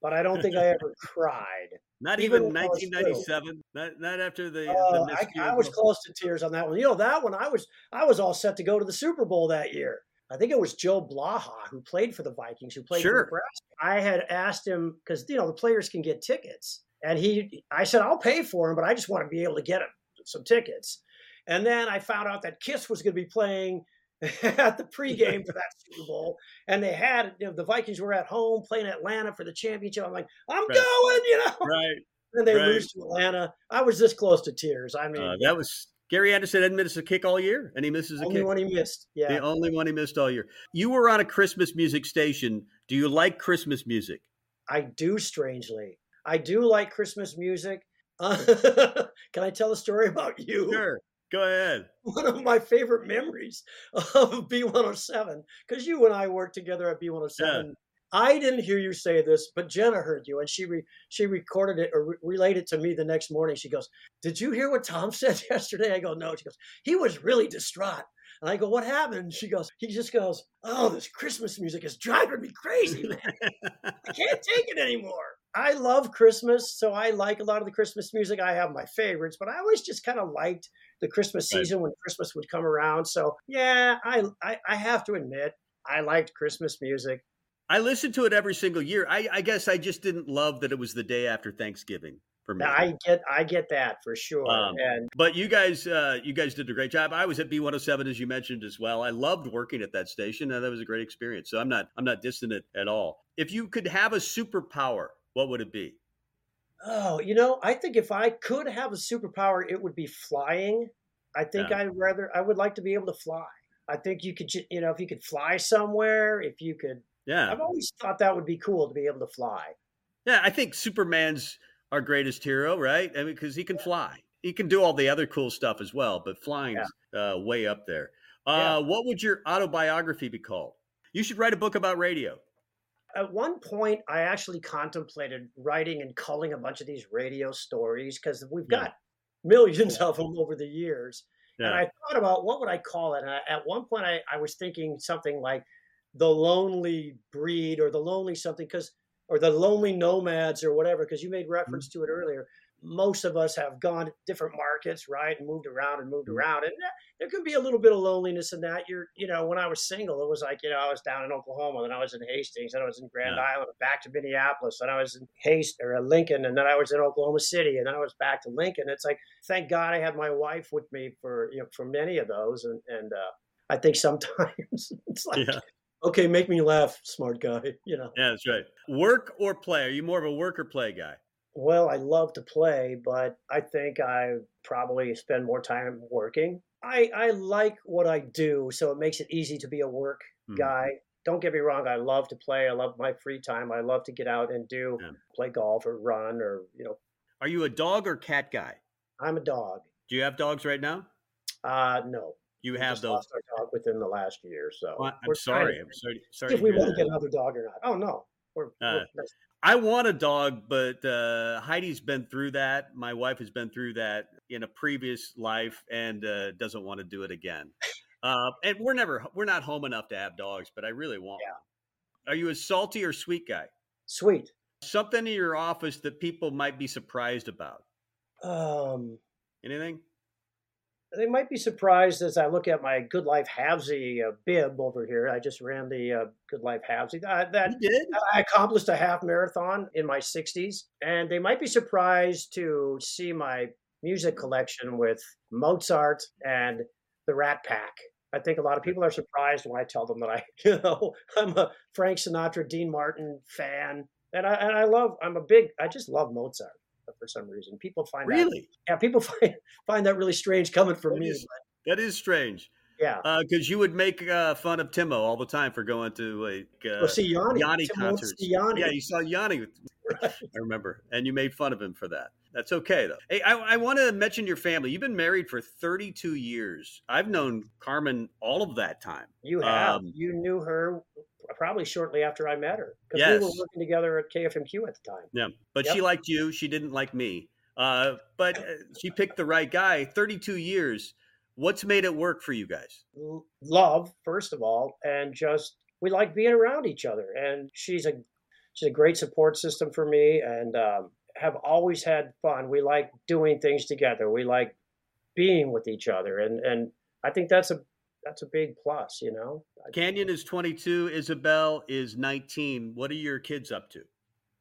but I don't think I ever cried. Not Even even, when I was 1997. Not, not after the. the Uh, missed I, I was close to tears on that one. You know that one. I was I was all set to go to the Super Bowl that year. I think it was Joe Blaha who played for the Vikings, who played Sure. for Nebraska. I had asked him because you know the players can get tickets, and he I said I'll pay for them, but I just want to be able to get 'em some tickets. And then I found out that Kiss was going to be playing at the pregame for that Super Bowl, and they had you know the Vikings were at home playing Atlanta for the championship. I'm like, I'm Right. going, you know. Right. And they right. lose to Atlanta. I was this close to tears. I mean, Uh, that was Gary Anderson hadn't missed a kick all year, and he misses a only kick. one he missed. Yeah. The only one he missed all year. You were on a Christmas music station. Do you like Christmas music? I do, strangely. I do like Christmas music. Uh, can I tell a story about you? Sure. Go ahead. One of my favorite memories of B107, because you and I worked together at B107. Yeah. I didn't hear you say this, but Gina heard you, and she re- she recorded it or re- relayed it to me the next morning. She goes, "Did you hear what Tom said yesterday?" I go, "No." She goes, "He was really distraught." And I go, "What happened?" She goes, "He just goes, oh, this Christmas music is driving me crazy, man. I can't take it anymore." I love Christmas, so I like a lot of the Christmas music. I have my favorites, but I always just kind of liked the Christmas Right. season when Christmas would come around. So yeah, I, I I have to admit I liked Christmas music. I listened to it every single year. I, I guess I just didn't love that it was the day after Thanksgiving for me. I get I get that for sure. Um, and But you guys, uh, you guys did a great job. I was at B107 as you mentioned as well. I loved working at that station, and that was a great experience. So I'm not, I'm not dissing it at all. If you could have a superpower, what would it be? Oh, you know, I think if I could have a superpower, it would be flying. I think Yeah. I'd rather I would like to be able to fly. I think you could, you know, if you could fly somewhere, if you could. Yeah, I've always thought that would be cool to be able to fly. yeah. I think Superman's our greatest hero, right? I mean, because he can fly. He can do all the other cool stuff as well, but flying's uh, way up there. Yeah. Uh, What would your autobiography be called? You should write a book about radio. At one point, I actually contemplated writing and culling a bunch of these radio stories because we've Yeah. got millions of them over the years. And I thought about what would I call it. And I, at one point, I, I was thinking something like the lonely breed or the lonely something because or the lonely nomads or whatever because you made reference mm-hmm. to it earlier. Most of us have gone to different markets, right, and moved around and moved around, and there can be a little bit of loneliness in that. You're, you know, when I was single, it was like, you know, I was down in Oklahoma, then I was in Hastings, then I was in Grand Yeah. Island, back to Minneapolis, then I was in Hast or uh, Lincoln, and then I was in Oklahoma City, and then I was back to Lincoln. It's like, thank God I had my wife with me for you know for many of those, and and uh, I think sometimes it's like, Yeah. okay, make me laugh, smart guy, you know. Yeah, that's right. Work or play? Are you more of a work or play guy? Well, I love to play, but I think I probably spend more time working. I, I like what I do, so it makes it easy to be a work Hmm. guy. Don't get me wrong, I love to play. I love my free time. I love to get out and do Yeah. play golf or run or, you know, Are you a dog or cat guy? I'm a dog. Do you have dogs right now? Uh no. You We have those. lost our dog within the last year, so Well, I'm sorry. I'm sorry. Sorry. if we want to get another dog or not. Oh no. We're, Uh, we're I want a dog, but uh, Heidi's been through that. My wife has been through that in a previous life and uh, doesn't want to do it again. Uh, and we're never we're not home enough to have dogs, but I really want Yeah. one. Are you a salty or sweet guy? sweet. Something in your office that people might be surprised about? Um Anything? They might be surprised as I look at my Good Life Halfsy uh, bib over here. I just ran the uh, Good Life Halfsy. Uh, that I accomplished a half marathon in my 60s, and they might be surprised to see my music collection with Mozart and the Rat Pack. I think a lot of people are surprised when I tell them that I, you know, I'm a Frank Sinatra, Dean Martin fan, and I and I love. I'm a big. I just love Mozart for some reason. People find really, that, yeah, people find find that really strange coming from that me. Is, that is strange. Yeah, because uh, you would make uh, fun of Timmo all the time for going to like uh, well, see Yanni, Yanni Timmo concerts. Yanni. Yeah, you saw Yanni. I remember, and you made fun of him for that. That's okay though. Hey, I, I want to mention your family. You've been married for 32 years. I've known Carmen all of that time. You have. Um, you knew her probably shortly after I met her because yes. we were working together at KFMQ at the time. Yeah, but Yep. she liked you. She didn't like me. Uh, but uh, she picked the right guy. 32 years. What's made it work for you guys? Love, first of all, and just we like being around each other. And she's a she's a great support system for me, and um, have always had fun. We like doing things together. We like being with each other, and and I think that's a that's a big plus. You know, Canyon is 22. Isabel is 19. What are your kids up to?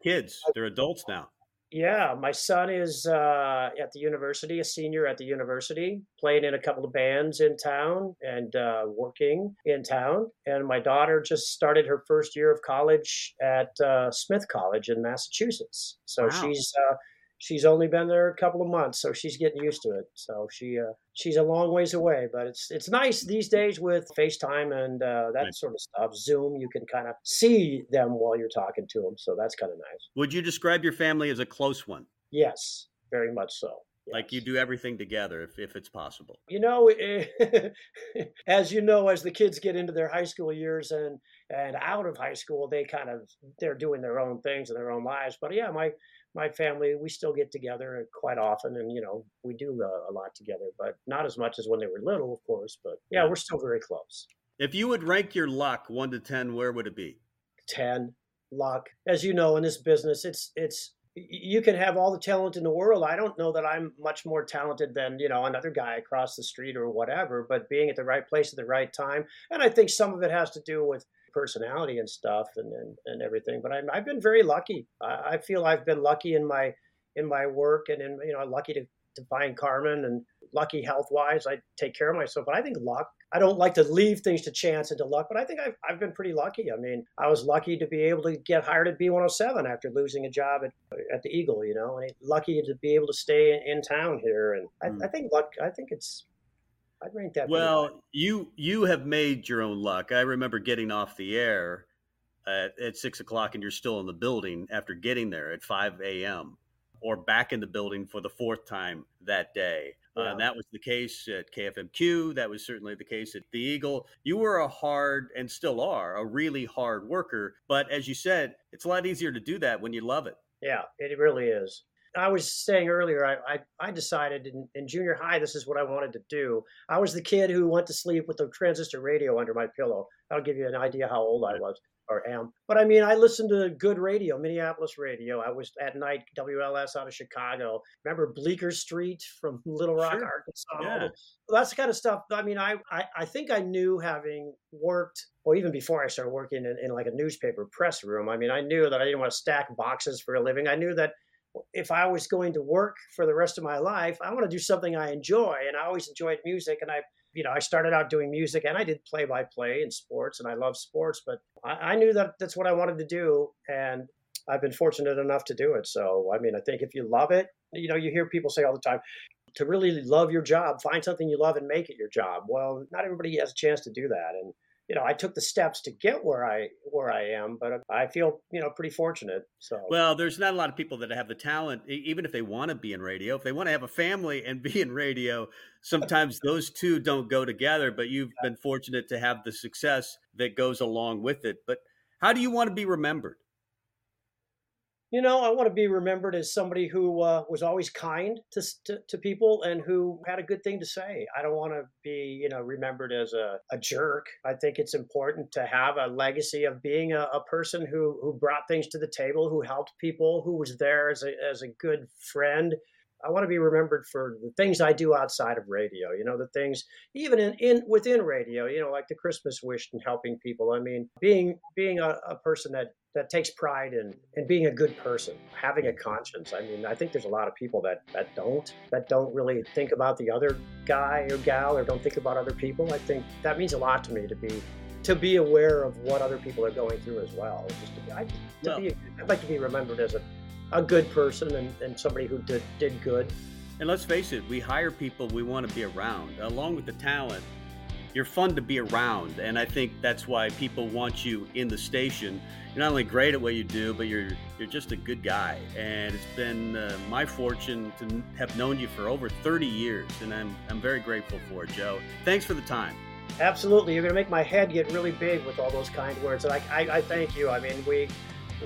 Kids, they're adults now. Yeah, my son is uh, at the university, a senior at the university, playing in a couple of bands in town and uh, working in town. And my daughter just started her first year of college at uh, Smith College in Massachusetts. So Wow. she's uh, she's only been there a couple of months, so she's getting used to it. So she uh, she's a long ways away, but it's it's nice these days with FaceTime and uh, that Right. sort of stuff. Zoom, you can kind of see them while you're talking to them, so that's kind of nice. Would you describe your family as a close one? Yes, very much so. Like you do everything together if, if it's possible. You know, as you know, as the kids get into their high school years and and out of high school, they kind of they're doing their own things in their own lives. But yeah, my my family, we still get together quite often, and you know, we do uh, a lot together, but not as much as when they were little, of course. But yeah, we're still very close. If you would rank your luck one to 10, where would it be? 10 luck as you know in this business it's it's you can have all the talent in the world i don't know that i'm much more talented than you know another guy across the street or whatever but being at the right place at the right time and i think some of it has to do with personality and stuff and and, and everything but I'm, i've been very lucky I, I feel i've been lucky in my in my work and in you know lucky to, to find carmen and lucky health wise i take care of myself but i think luck I don't like to leave things to chance and to luck, but I think I've, I've been pretty lucky. I mean, I was lucky to be able to get hired at B107 after losing a job at, at the Eagle, you know, and lucky to be able to stay in, in town here. And I, Mm. I think luck, I think it's, I'd rank that. Well, you you have made your own luck. I remember getting off the air at, at six o'clock, and you're still in the building after getting there at five a.m. or back in the building for the fourth time that day. Uh, Yeah. and that was the case at KFMQ. That was certainly the case at the Eagle. You were a hard and still are a really hard worker, but as you said, it's a lot easier to do that when you love it. Yeah, it really is. I was saying earlier, I, I, I decided in, in junior high, this is what I wanted to do. I was the kid who went to sleep with a transistor radio under my pillow. That'll give you an idea how old I was or am. But I mean, I listened to good radio, Minneapolis radio. I was at night, WLS out of Chicago. Remember Beaker Street from Little Rock, Sure. Arkansas? Yeah. That's the kind of stuff. I mean, I, I, I think I knew having worked, or even before I started working in, in like a newspaper press room, I mean, I knew that I didn't want to stack boxes for a living. I knew that if I was going to work for the rest of my life, I want to do something I enjoy. And I always enjoyed music. And I, you know, I started out doing music and I did play by play in sports and I love sports, but I, I knew that that's what I wanted to do. And I've been fortunate enough to do it. So, I mean, I think if you love it, you know, you hear people say all the time, to really love your job, find something you love and make it your job. Well, not everybody has a chance to do that. And, you know, I took the steps to get where I where I am, but I feel, you know, pretty fortunate. So Well, there's not a lot of people that have the talent, even if they want to be in radio. If they want to have a family and be in radio, sometimes those two don't go together. But you've been fortunate to have the success that goes along with it. But how do you want to be remembered? You know, I want to be remembered as somebody who uh, was always kind to, to to people and who had a good thing to say. I don't want to be, you know, remembered as a, a jerk. I think it's important to have a legacy of being a, a person who who brought things to the table, who helped people, who was there as a as a good friend. I want to be remembered for the things I do outside of radio. You know, the things even in, in within radio. You know, like the Christmas wish and helping people. I mean, being being a, a person that that takes pride in in being a good person, having a conscience. I mean, I think there's a lot of people that that don't that don't really think about the other guy or gal or don't think about other people. I think that means a lot to me to be to be aware of what other people are going through as well. Just to be, I, to well, be I'd like to be remembered as a, a good person and, and somebody who did did good. And let's face it, we hire people we want to be around, along with the talent you're fun to be around and i think that's why people want you in the station you're not only great at what you do but you're you're just a good guy and it's been uh, my fortune to have known you for over 30 years and i'm i'm very grateful for it joe thanks for the time absolutely you're going to make my head get really big with all those kind words and i i, I thank you i mean we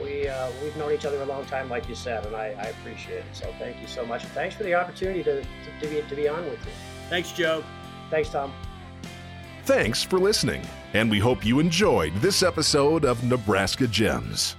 we uh, we've known each other a long time, like you said, and I, I appreciate it. So thank you so much, and thanks for the opportunity to, to, to be to be on with you. Thanks, Joe. Thanks, Tom. Thanks for listening, and we hope you enjoyed this episode of Nebraska Gems.